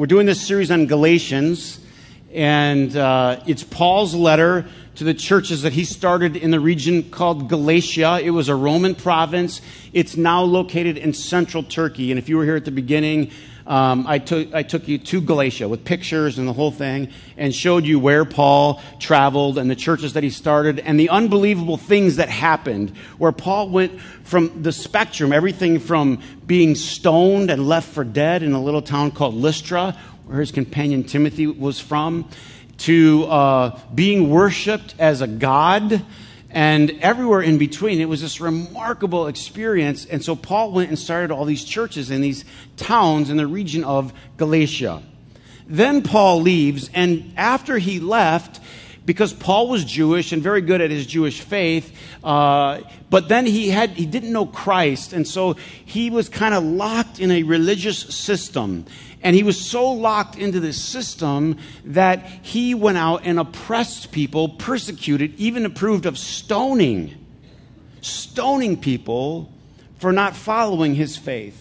We're doing this series on Galatians, and uh, it's Paul's letter to the churches that he started in the region called Galatia. It was a Roman province. It's now located in central Turkey. And if you were here at the beginning, um, I, took, I took you to Galatia with pictures and the whole thing and showed you where Paul traveled and the churches that he started and the unbelievable things that happened where Paul went from the spectrum, everything from being stoned and left for dead in a little town called Lystra, where his companion Timothy was from, to uh, being worshiped as a god and everywhere in between. It was this remarkable experience. And so Paul went and started all these churches in these towns in the region of Galatia. Then Paul leaves, and after he left, because Paul was Jewish and very good at his Jewish faith, uh, but then he had he didn't know Christ, and so he was kind of locked in a religious system. And he was so locked into this system that he went out and oppressed people, persecuted, even approved of stoning, stoning people for not following his faith.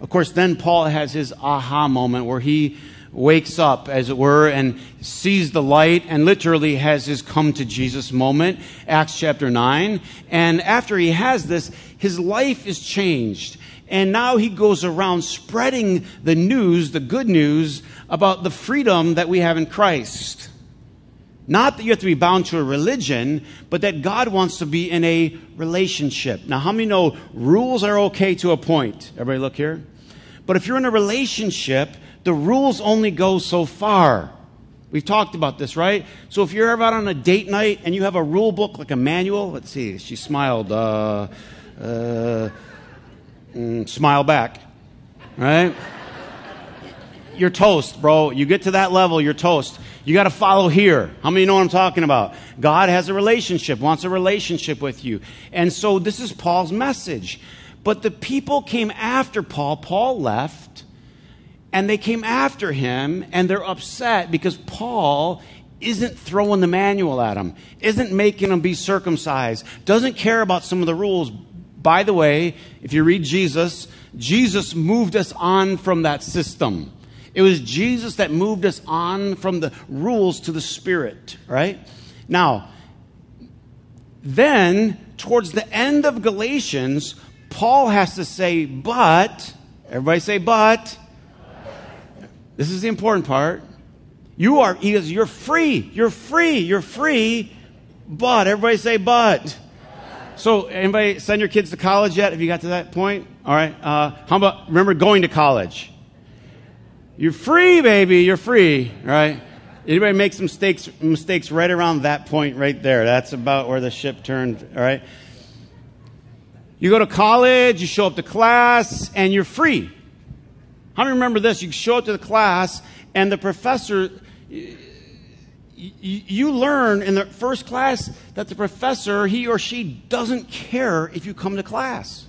Of course, then Paul has his aha moment where he wakes up, as it were, and sees the light and literally has his come to Jesus moment, Acts chapter 9. And after he has this, his life is changed. And now he goes around spreading the news, the good news, about the freedom that we have in Christ. Not that you have to be bound to a religion, but that God wants to be in a relationship. Now, how many know rules are okay to a point? Everybody look here. But if you're in a relationship, the rules only go so far. We've talked about this, right? So if you're ever out on a date night and you have a rule book, like a manual, let's see, she smiled. Uh, uh, mm, smile back, right? You're toast, bro. You get to that level, you're toast. You got to follow here. How many know what I'm talking about? God has a relationship, wants a relationship with you. And so this is Paul's message. But the people came after Paul. Paul left, and they came after him, and they're upset because Paul isn't throwing the manual at them, isn't making them be circumcised, doesn't care about some of the rules, by the way, if you read Jesus, Jesus moved us on from that system. It was Jesus that moved us on from the rules to the Spirit, right? Now, then, towards the end of Galatians, Paul has to say, but, everybody say, but. This is the important part. You are, he goes, you're free, you're free, you're free, but, everybody say, but. So, anybody send your kids to college yet? Have you got to that point? All right. Uh, how about remember going to college? You're free, baby. You're free, right? Anybody make some mistakes mistakes right around that point right there? That's about where the ship turned. All right. You go to college, you show up to class, and you're free. How many remember this? You show up to the class, and the professor you learn in the first class that the professor, he or she, doesn't care if you come to class.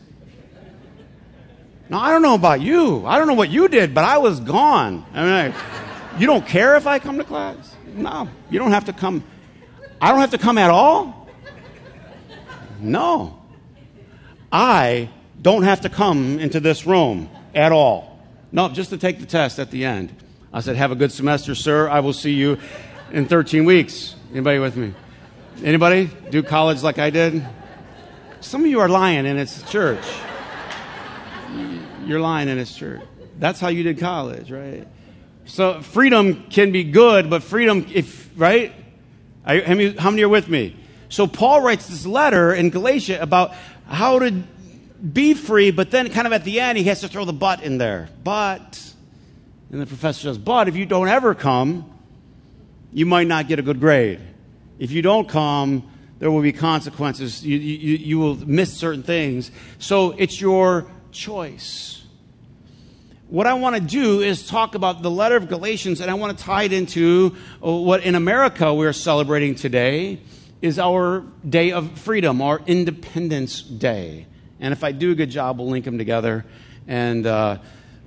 Now, I don't know about you. I don't know what you did, but I was gone. I mean, I, you don't care if I come to class? No, you don't have to come. I don't have to come at all? No. I don't have to come into this room at all. No, just to take the test at the end. I said, Have a good semester, sir. I will see you in 13 weeks. Anybody with me? Anybody do college like I did? Some of you are lying and it's church. You're lying and it's church. That's how you did college, right? So freedom can be good, but freedom, if, right? how, many, how many are with me? So Paul writes this letter in Galatia about how to be free, but then kind of at the end, he has to throw the but in there. But, and the professor says, but if you don't ever come, you might not get a good grade. If you don't come, there will be consequences. You, you, you will miss certain things. So it's your choice. What I want to do is talk about the letter of Galatians, and I want to tie it into uh, what in America we're celebrating today is our day of freedom, our Independence Day. And if I do a good job, we'll link them together and uh,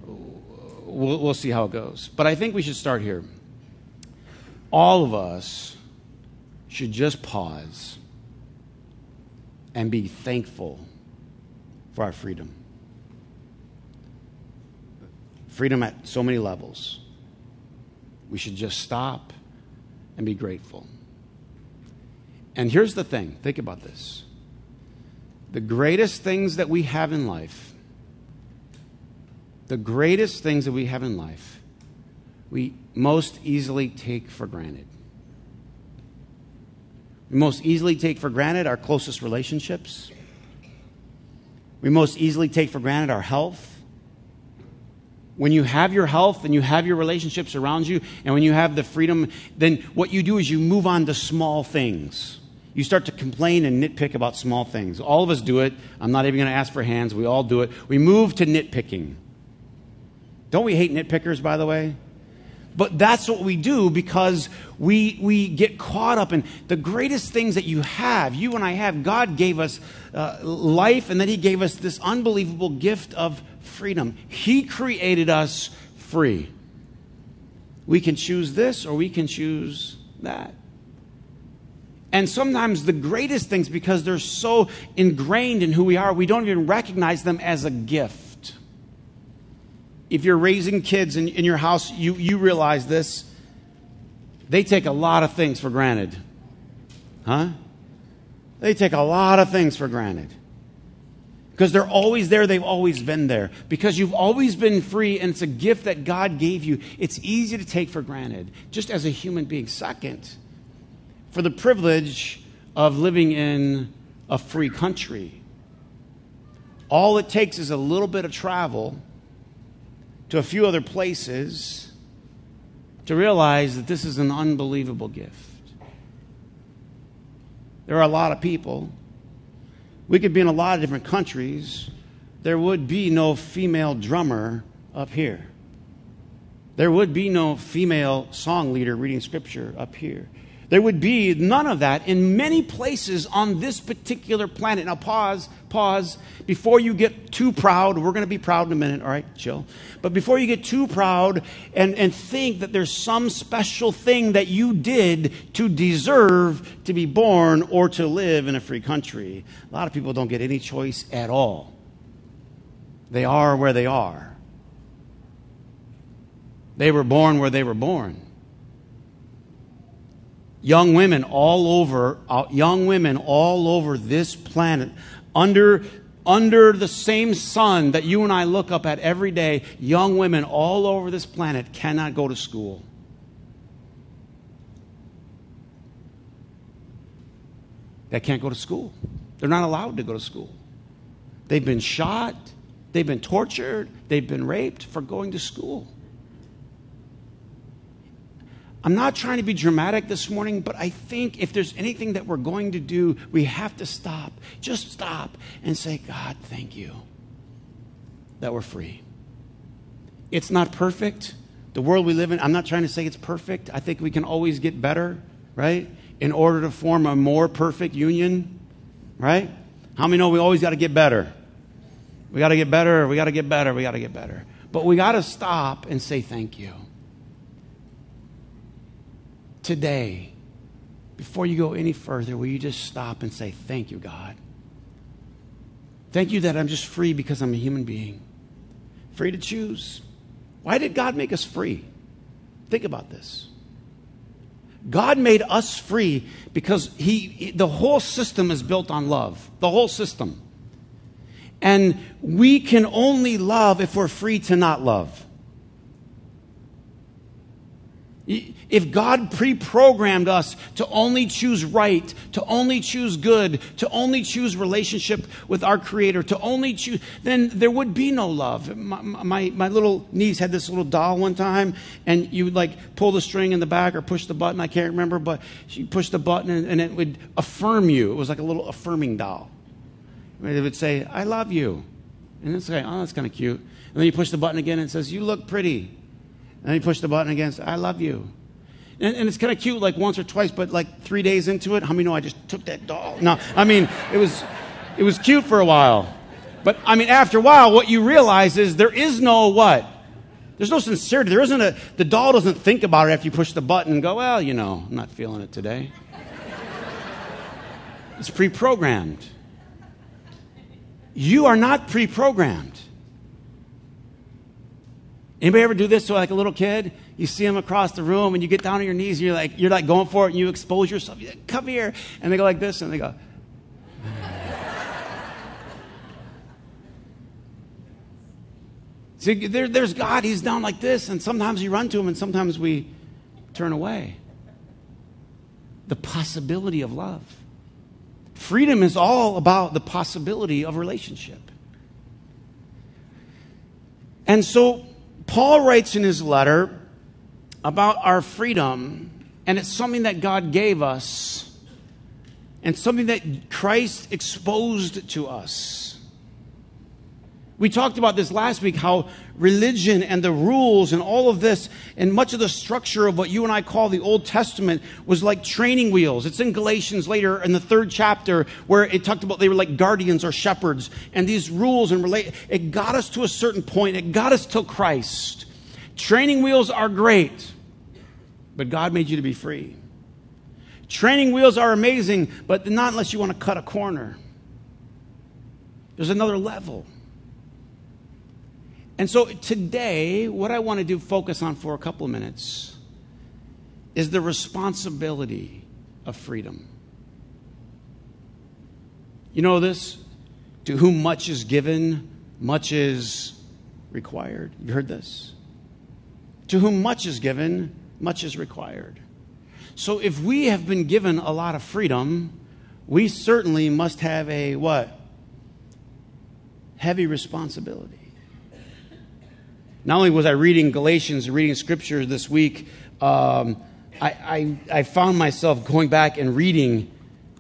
we'll, we'll see how it goes. But I think we should start here all of us should just pause and be thankful for our freedom. freedom at so many levels. We should just stop and be grateful. And here's the thing think about this. The greatest things that we have in life, the greatest things that we have in life, we most easily take for granted. We most easily take for granted our closest relationships. We most easily take for granted our health. When you have your health and you have your relationships around you, and when you have the freedom, then what you do is you move on to small things. You start to complain and nitpick about small things. All of us do it. I'm not even going to ask for hands. We all do it. We move to nitpicking. Don't we hate nitpickers, by the way? But that's what we do because we, we get caught up in the greatest things that you have, you and I have. God gave us uh, life, and then He gave us this unbelievable gift of freedom. He created us free. We can choose this or we can choose that. And sometimes the greatest things, because they're so ingrained in who we are, we don't even recognize them as a gift if you're raising kids in, in your house, you, you realize this. They take a lot of things for granted. Huh? They take a lot of things for granted. Because they're always there, they've always been there. Because you've always been free, and it's a gift that God gave you, it's easy to take for granted, just as a human being. Second, for the privilege of living in a free country. All it takes is a little bit of travel to a few other places to realize that this is an unbelievable gift. There are a lot of people. We could be in a lot of different countries. There would be no female drummer up here. There would be no female song leader reading scripture up here. There would be none of that in many places on this particular planet. Now, pause, pause. Before you get too proud, we're going to be proud in a minute, all right? Chill. But before you get too proud and, and think that there's some special thing that you did to deserve to be born or to live in a free country, a lot of people don't get any choice at all. They are where they are. They were born where they were born young women all over, uh, young women all over this planet, under, under the same sun that you and I look up at every day, young women all over this planet cannot go to school. They can't go to school. They're not allowed to go to school. They've been shot, they've been tortured, they've been raped for going to school. I'm not trying to be dramatic this morning, but I think if there's anything that we're going to do, we have to stop. Just stop and say, God, thank you that we're free. It's not perfect. The world we live in, I'm not trying to say it's perfect. I think we can always get better, right? In order to form a more perfect union, right? How many know we always got to get better? We got to get better. We got to get better. We got to get better. But we got to stop and say thank you today, before you go any further, will you just stop and say, Thank you, God? Thank you that I'm just free because I'm a human being, free to choose. Why did God make us free? Think about this. God made us free because he, the whole system is built on love. The whole system. And we can only love if we're free to not love. If God pre programmed us to only choose right, to only choose good, to only choose relationship with our Creator, to only choose, then there would be no love. My, my, my, little niece had this little doll one time, and you would like pull the string in the back or push the button. I can't remember, but she pushed the button and, and it would affirm you. It was like a little affirming doll. It would say, I love you. And it's like, oh, that's kind of cute. And then you push the button again and it says, You look pretty. And he pushed the button again. Said, I love you. And, and it's kind of cute, like once or twice, but like three days into it, how many know I just took that doll? No, I mean, it was, it was cute for a while. But I mean, after a while, what you realize is there is no what? There's no sincerity. There isn't a, the doll doesn't think about it after you push the button and go, well, you know, I'm not feeling it today. It's pre programmed. You are not pre programmed. Anybody ever do this to like a little kid? You see them across the room and you get down on your knees and you're like, you're like going for it and you expose yourself. You're like, Come here. And they go like this and they go. See, there, there's God. He's down like this, and sometimes we run to him, and sometimes we turn away. The possibility of love. Freedom is all about the possibility of relationship. And so Paul writes in his letter about our freedom, and it's something that God gave us and something that Christ exposed to us. We talked about this last week how religion and the rules and all of this and much of the structure of what you and I call the Old Testament was like training wheels. It's in Galatians later in the third chapter where it talked about they were like guardians or shepherds. And these rules and relate, it got us to a certain point. It got us to Christ. Training wheels are great, but God made you to be free. Training wheels are amazing, but not unless you want to cut a corner. There's another level. And so today, what I want to do, focus on for a couple of minutes, is the responsibility of freedom. You know this? To whom much is given, much is required. You heard this? To whom much is given, much is required. So if we have been given a lot of freedom, we certainly must have a what? Heavy responsibility. Not only was I reading Galatians reading scripture this week, um, I, I, I found myself going back and reading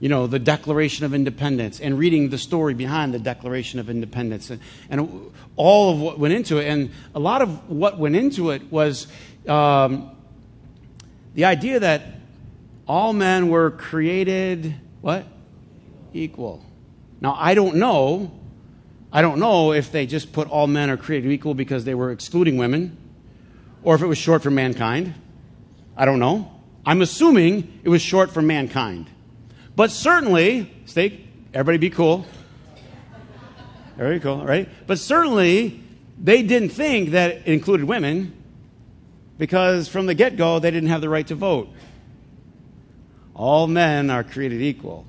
you know, the Declaration of Independence and reading the story behind the Declaration of Independence and, and all of what went into it. And a lot of what went into it was um, the idea that all men were created, what? Equal. Now, I don't know I don't know if they just put all men are created equal because they were excluding women or if it was short for mankind. I don't know. I'm assuming it was short for mankind. But certainly, stay, everybody be cool. Very cool, right? But certainly, they didn't think that it included women because from the get go, they didn't have the right to vote. All men are created equal.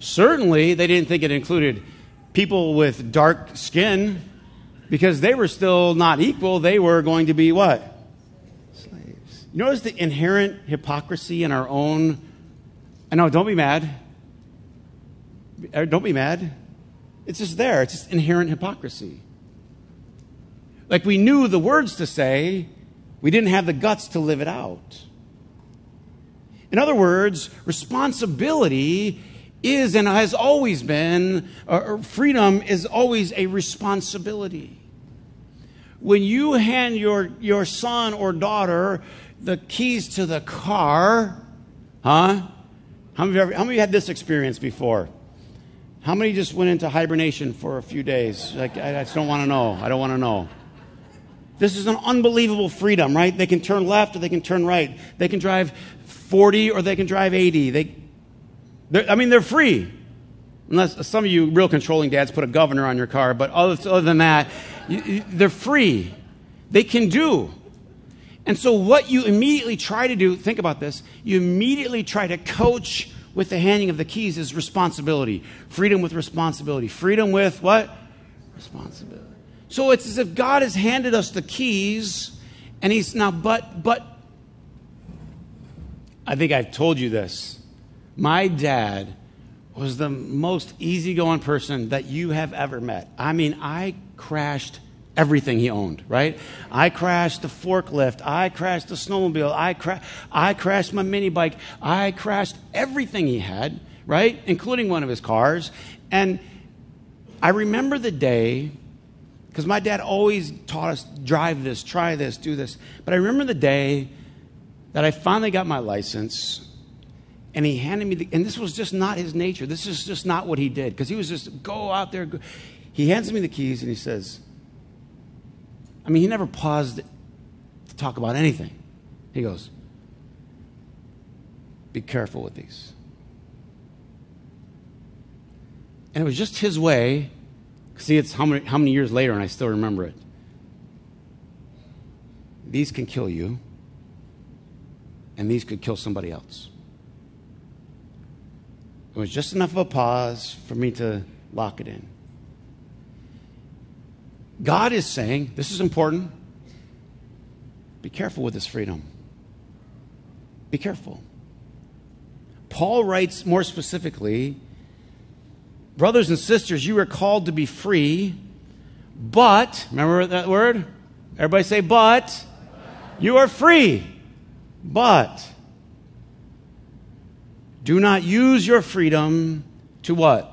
Certainly, they didn't think it included people with dark skin because they were still not equal. They were going to be what? Slaves. You notice the inherent hypocrisy in our own. I know, don't be mad. Uh, don't be mad. It's just there. It's just inherent hypocrisy. Like we knew the words to say, we didn't have the guts to live it out. In other words, responsibility is and has always been, uh, freedom is always a responsibility. When you hand your, your son or daughter the keys to the car, huh? How many, ever, how many had this experience before? How many just went into hibernation for a few days? Like, I, I just don't want to know. I don't want to know. This is an unbelievable freedom, right? They can turn left or they can turn right. They can drive 40 or they can drive 80. They, they're, I mean, they're free. Unless some of you real controlling dads put a governor on your car, but other, other than that, you, you, they're free. They can do. And so, what you immediately try to do, think about this, you immediately try to coach with the handing of the keys is responsibility. Freedom with responsibility. Freedom with what? Responsibility. So it's as if God has handed us the keys, and He's now, but, but, I think I've told you this. My dad was the most easygoing person that you have ever met. I mean, I crashed everything he owned, right? I crashed the forklift. I crashed the snowmobile. I, cra- I crashed my mini bike. I crashed everything he had, right? Including one of his cars. And I remember the day, because my dad always taught us drive this, try this, do this. But I remember the day that I finally got my license and he handed me the, and this was just not his nature. This is just not what he did because he was just go out there. Go. He hands me the keys and he says, I mean, he never paused to talk about anything. He goes, Be careful with these. And it was just his way. See, it's how many, how many years later, and I still remember it. these can kill you, and these could kill somebody else. It was just enough of a pause for me to lock it in. God is saying, this is important. Be careful with this freedom. Be careful. Paul writes more specifically Brothers and sisters, you are called to be free, but, remember that word? Everybody say, but. You are free, but. Do not use your freedom to what?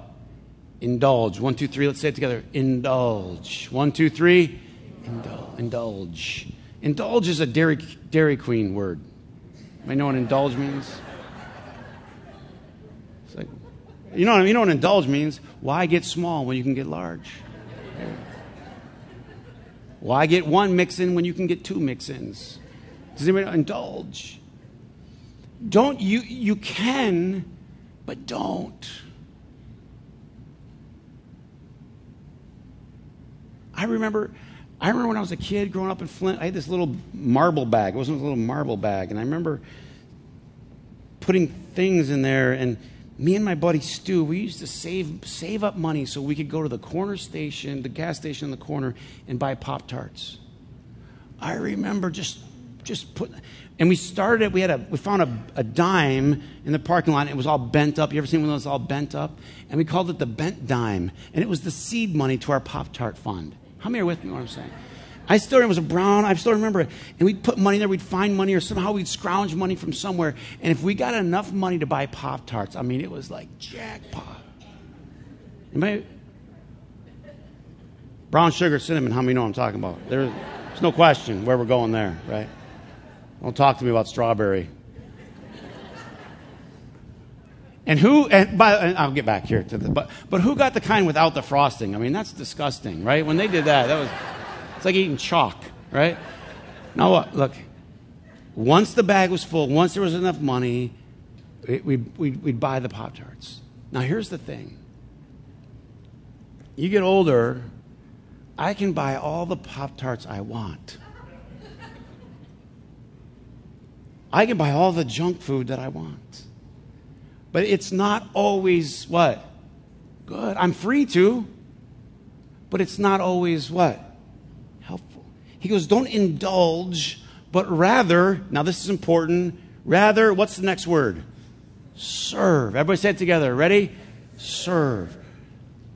Indulge. One, two, three. Let's say it together. Indulge. One, two, three. Indulge. Indulge. Indulge is a Dairy, Dairy Queen word. I know what indulge means? It's like, you know, you know what indulge means? Why get small when you can get large? Why get one mix in when you can get two mix ins? Does anybody indulge? Don't you you can, but don't. I remember I remember when I was a kid growing up in Flint, I had this little marble bag. It wasn't a little marble bag. And I remember putting things in there and me and my buddy Stu, we used to save save up money so we could go to the corner station, the gas station in the corner, and buy Pop Tarts. I remember just just put, and we started it. We had a we found a, a dime in the parking lot. It was all bent up. You ever seen one of those all bent up? And we called it the bent dime, and it was the seed money to our Pop Tart fund. How many are with me? What I'm saying? I still, it was a brown, I still remember it. And we'd put money there, we'd find money, or somehow we'd scrounge money from somewhere. And if we got enough money to buy Pop Tarts, I mean, it was like jackpot. Anybody? Brown sugar, cinnamon, how many know I'm talking about? There's, there's no question where we're going there, right? Don't talk to me about strawberry. And who, and, by, and I'll get back here to the, but, but who got the kind without the frosting? I mean, that's disgusting, right? When they did that, that was. It's like eating chalk, right? Now, what? Look, once the bag was full, once there was enough money, we, we'd, we'd buy the Pop Tarts. Now, here's the thing you get older, I can buy all the Pop Tarts I want. I can buy all the junk food that I want. But it's not always what? Good. I'm free to, but it's not always what? Helpful. He goes, don't indulge, but rather, now this is important, rather, what's the next word? Serve. Everybody say it together. Ready? Serve.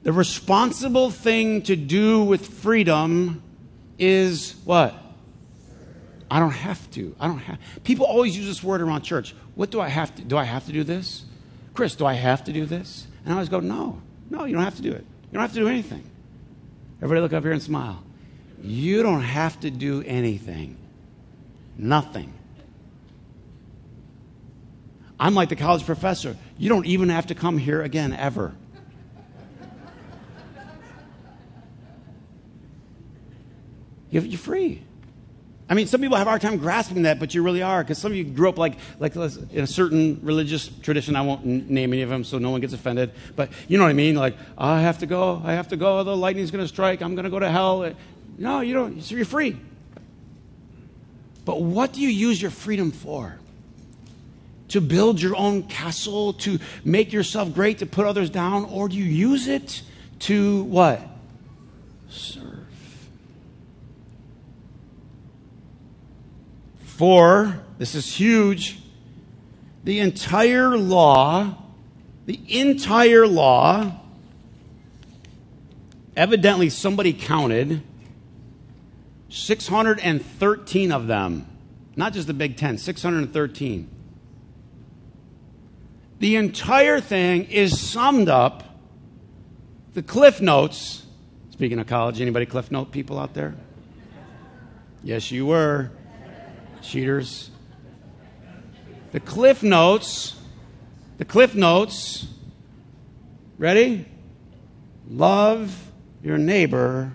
The responsible thing to do with freedom is what? I don't have to. I don't have. People always use this word around church. What do I have to? Do I have to do this? Chris, do I have to do this? And I always go, no, no, you don't have to do it. You don't have to do anything. Everybody look up here and smile. You don't have to do anything. Nothing. I'm like the college professor. You don't even have to come here again ever. You're free. I mean, some people have a hard time grasping that, but you really are, because some of you grew up like, like in a certain religious tradition. I won't name any of them so no one gets offended. But you know what I mean? Like, I have to go, I have to go, the lightning's going to strike, I'm going to go to hell. Uh, no, you don't. So you're free. But what do you use your freedom for? To build your own castle, to make yourself great, to put others down, or do you use it to what? Serve. For, this is huge, the entire law, the entire law, evidently somebody counted 613 of them. Not just the Big Ten, 613. The entire thing is summed up. The Cliff Notes, speaking of college, anybody Cliff Note people out there? Yes, you were. Cheaters. The Cliff Notes, the Cliff Notes, ready? Love your neighbor.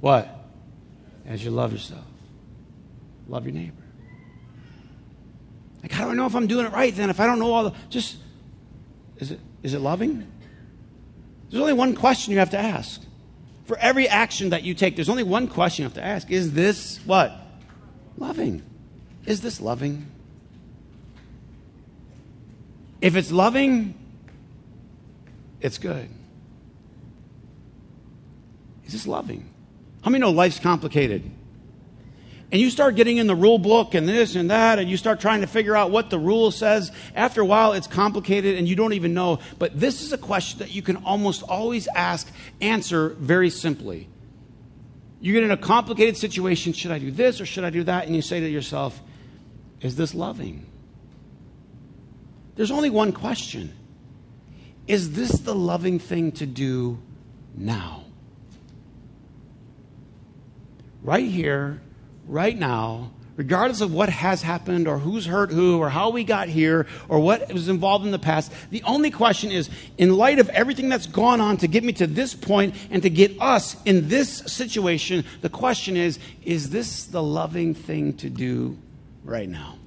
What? as you love yourself. Love your neighbor. Like, how do I know if I'm doing it right then? If I don't know all the, just, is it, is it loving? There's only one question you have to ask. For every action that you take, there's only one question you have to ask. Is this what? Loving. Is this loving? If it's loving, it's good. Is this loving? How many know life's complicated? And you start getting in the rule book and this and that, and you start trying to figure out what the rule says. After a while, it's complicated and you don't even know. But this is a question that you can almost always ask, answer very simply. You get in a complicated situation should I do this or should I do that? And you say to yourself, is this loving? There's only one question Is this the loving thing to do now? Right here, right now, regardless of what has happened or who's hurt who or how we got here or what was involved in the past, the only question is in light of everything that's gone on to get me to this point and to get us in this situation, the question is is this the loving thing to do right now?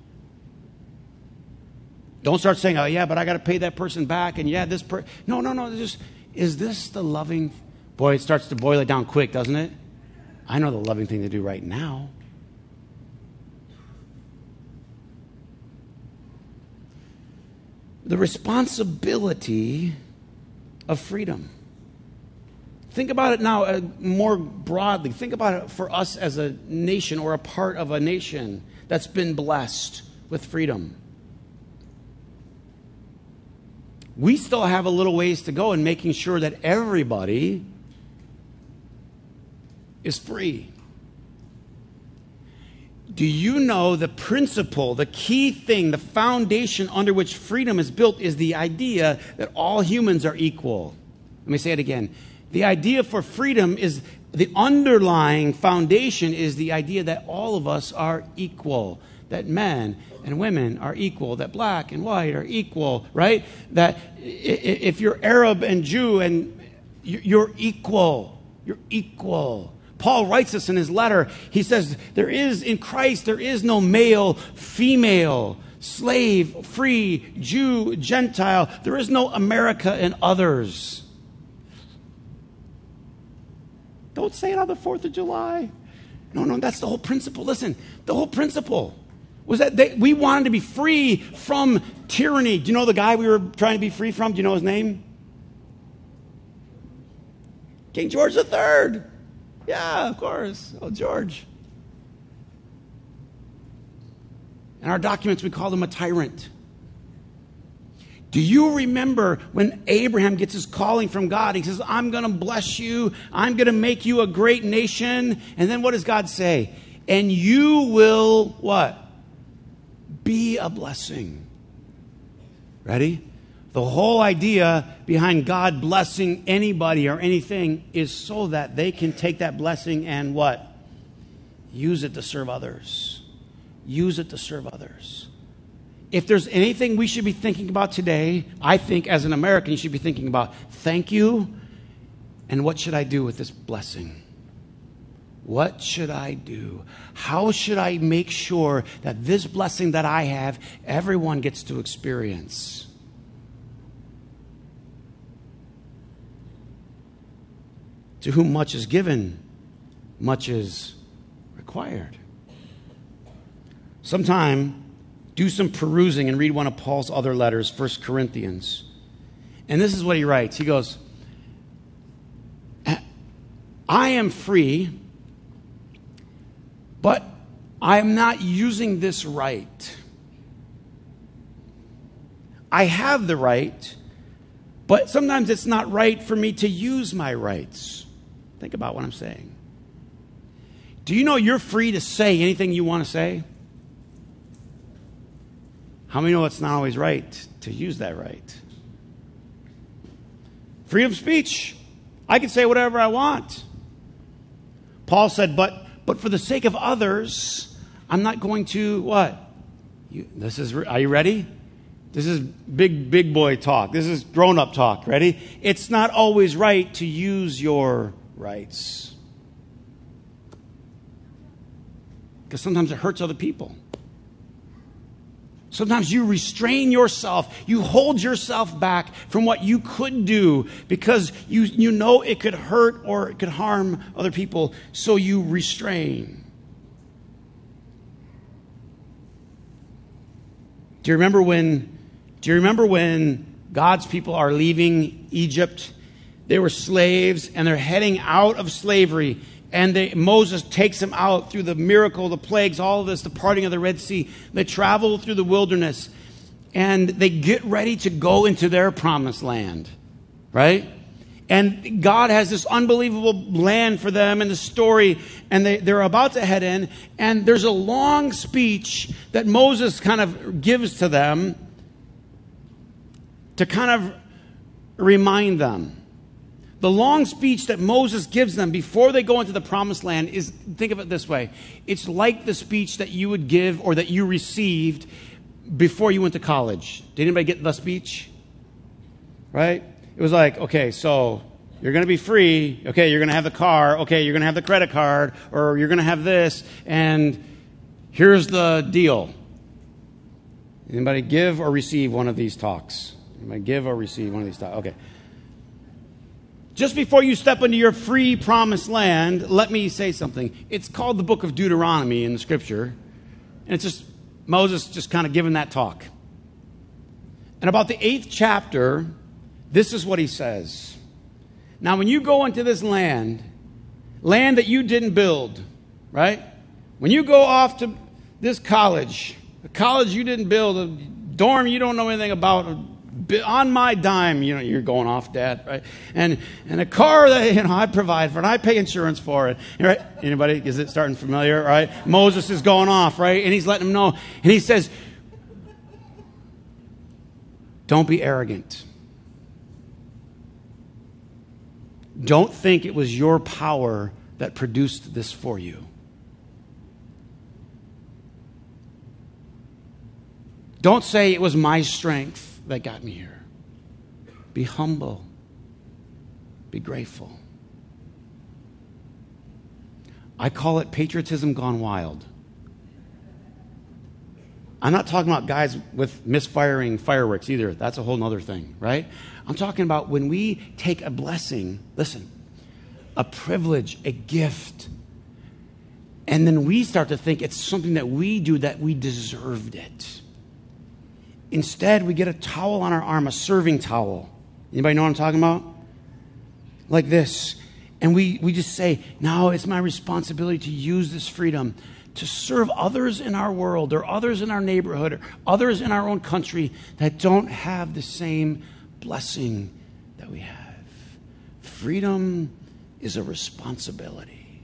Don't start saying, oh, yeah, but I got to pay that person back. And yeah, this person. No, no, no. Just, is this the loving? Boy, it starts to boil it down quick, doesn't it? I know the loving thing to do right now. The responsibility of freedom. Think about it now uh, more broadly. Think about it for us as a nation or a part of a nation that's been blessed with freedom we still have a little ways to go in making sure that everybody is free. Do you know the principle, the key thing, the foundation under which freedom is built is the idea that all humans are equal? Let me say it again. The idea for freedom is the underlying foundation is the idea that all of us are equal, that men and women are equal, that black and white are equal, right? That if you're Arab and Jew and you're equal, you're equal. Paul writes this in his letter. He says, There is in Christ, there is no male, female, slave, free, Jew, Gentile. There is no America and others. Don't say it on the 4th of July. No, no, that's the whole principle. Listen, the whole principle was that they, we wanted to be free from tyranny. Do you know the guy we were trying to be free from? Do you know his name? King George III. Yeah, of course. Oh, George. In our documents, we call him a tyrant. Do you remember when Abraham gets his calling from God? He says, I'm going to bless you. I'm going to make you a great nation. And then what does God say? And you will what? be a blessing. Ready? The whole idea behind God blessing anybody or anything is so that they can take that blessing and what? Use it to serve others. Use it to serve others. If there's anything we should be thinking about today, I think as an American, you should be thinking about thank you and what should I do with this blessing? What should I do? How should I make sure that this blessing that I have, everyone gets to experience? To whom much is given, much is required. Sometime, do some perusing and read one of Paul's other letters, 1 Corinthians. And this is what he writes. He goes, I am free but I'm not using this right. I have the right, but sometimes it's not right for me to use my rights. Think about what I'm saying. Do you know you're free to say anything you want to say? How many know it's not always right to use that right? Freedom of speech. I can say whatever I want. Paul said, but but for the sake of others, I'm not going to what? You, this is, are you ready? This is big, big boy talk. This is grown up talk. Ready? It's not always right to use your rights. Because sometimes it hurts other people. Sometimes you restrain yourself. You hold yourself back from what you could do because you, you know it could hurt or it could harm other people, so you restrain. Do you remember when do you remember when God's people are leaving Egypt they were slaves and they're heading out of slavery and they, Moses takes them out through the miracle, the plagues, all of this, the parting of the Red Sea. They travel through the wilderness and they get ready to go into their promised land, right? And God has this unbelievable land for them in the story, and they, they're about to head in. And there's a long speech that Moses kind of gives to them to kind of remind them. The long speech that Moses gives them before they go into the promised land is think of it this way it's like the speech that you would give or that you received before you went to college. Did anybody get the speech? Right? It was like, okay, so you're going to be free. Okay, you're going to have the car. Okay, you're going to have the credit card, or you're going to have this. And here's the deal. Anybody give or receive one of these talks? Anybody give or receive one of these talks? Okay. Just before you step into your free promised land, let me say something. It's called the book of Deuteronomy in the scripture. And it's just Moses just kind of giving that talk. And about the eighth chapter, this is what he says. Now, when you go into this land, land that you didn't build, right? When you go off to this college, a college you didn't build, a dorm you don't know anything about, on my dime, you know, you're going off, Dad, right? And and a car that you know I provide for, and I pay insurance for it. Right? Anybody? Is it starting familiar? Right? Moses is going off, right? And he's letting them know, and he says, "Don't be arrogant." Don't think it was your power that produced this for you. Don't say it was my strength that got me here. Be humble. Be grateful. I call it patriotism gone wild. I'm not talking about guys with misfiring fireworks either. That's a whole other thing, right? I'm talking about when we take a blessing, listen, a privilege, a gift, and then we start to think it's something that we do that we deserved it. Instead, we get a towel on our arm, a serving towel. Anybody know what I'm talking about? Like this. And we, we just say, now it's my responsibility to use this freedom to serve others in our world or others in our neighborhood or others in our own country that don't have the same blessing that we have. Freedom is a responsibility.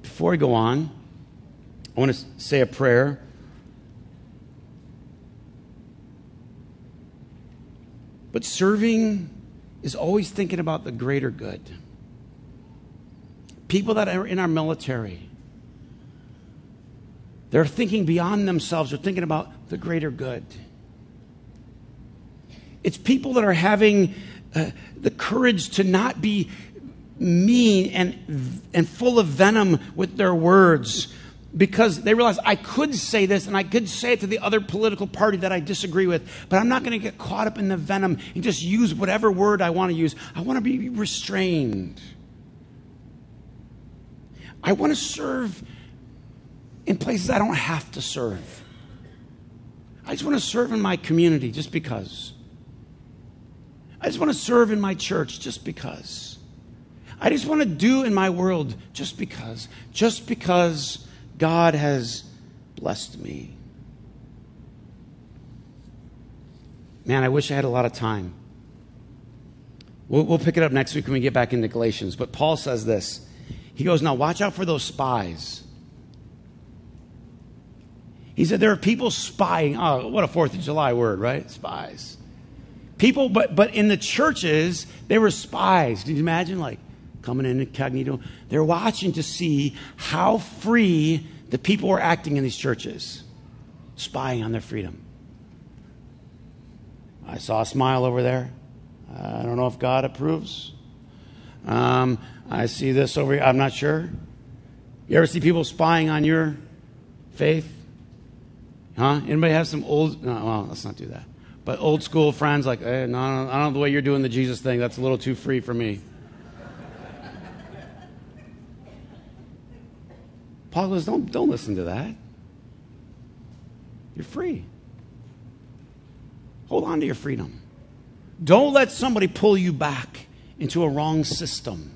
Before we go on, I want to say a prayer. But serving is always thinking about the greater good. People that are in our military, they're thinking beyond themselves, they're thinking about the greater good. It's people that are having uh, the courage to not be mean and, and full of venom with their words because they realize I could say this and I could say it to the other political party that I disagree with, but I'm not going to get caught up in the venom and just use whatever word I want to use. I want to be restrained. I want to serve in places I don't have to serve. I just want to serve in my community just because. I just want to serve in my church just because. I just want to do in my world just because. Just because God has blessed me. Man, I wish I had a lot of time. We'll, we'll, pick it up next week when we get back into Galatians. But Paul says this. He goes, Now watch out for those spies. He said, There are people spying. Oh, what a Fourth of July word, right? Spies. People, but, but in the churches, they were spies. Can you imagine? Like coming in incognito. They're watching to see how free the people were acting in these churches, spying on their freedom. I saw a smile over there. I don't know if God approves. Um, I see this over here. I'm not sure. You ever see people spying on your faith? Huh? Anybody have some old? No, well, let's not do that. But old school friends, like, hey, no, I don't know the way you're doing the Jesus thing. That's a little too free for me. Paul goes, don't, don't listen to that. You're free. Hold on to your freedom. Don't let somebody pull you back into a wrong system,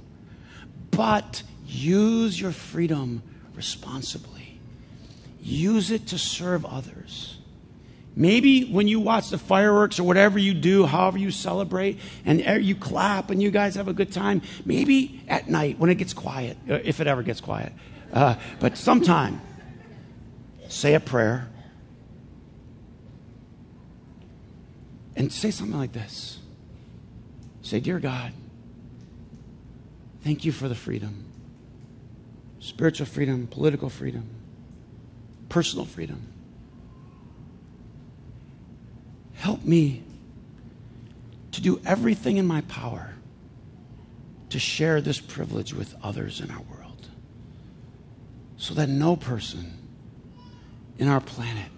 but use your freedom responsibly. Use it to serve others. Maybe when you watch the fireworks or whatever you do, however you celebrate, and you clap and you guys have a good time, maybe at night when it gets quiet, uh, if it ever gets quiet, uh, but sometime, say a prayer and say something like this Say, Dear God, thank you for the freedom spiritual freedom, political freedom, personal freedom. Help me to do everything in my power to share this privilege with others in our world so that no person in our planet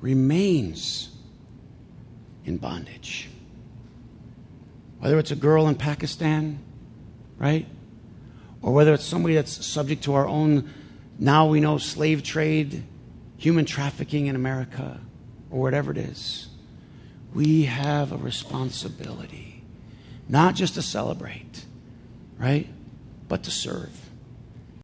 remains in bondage. Whether it's a girl in Pakistan, right? Or whether it's somebody that's subject to our own, now we know, slave trade, human trafficking in America, or whatever it is. We have a responsibility, not just to celebrate, right? But to serve.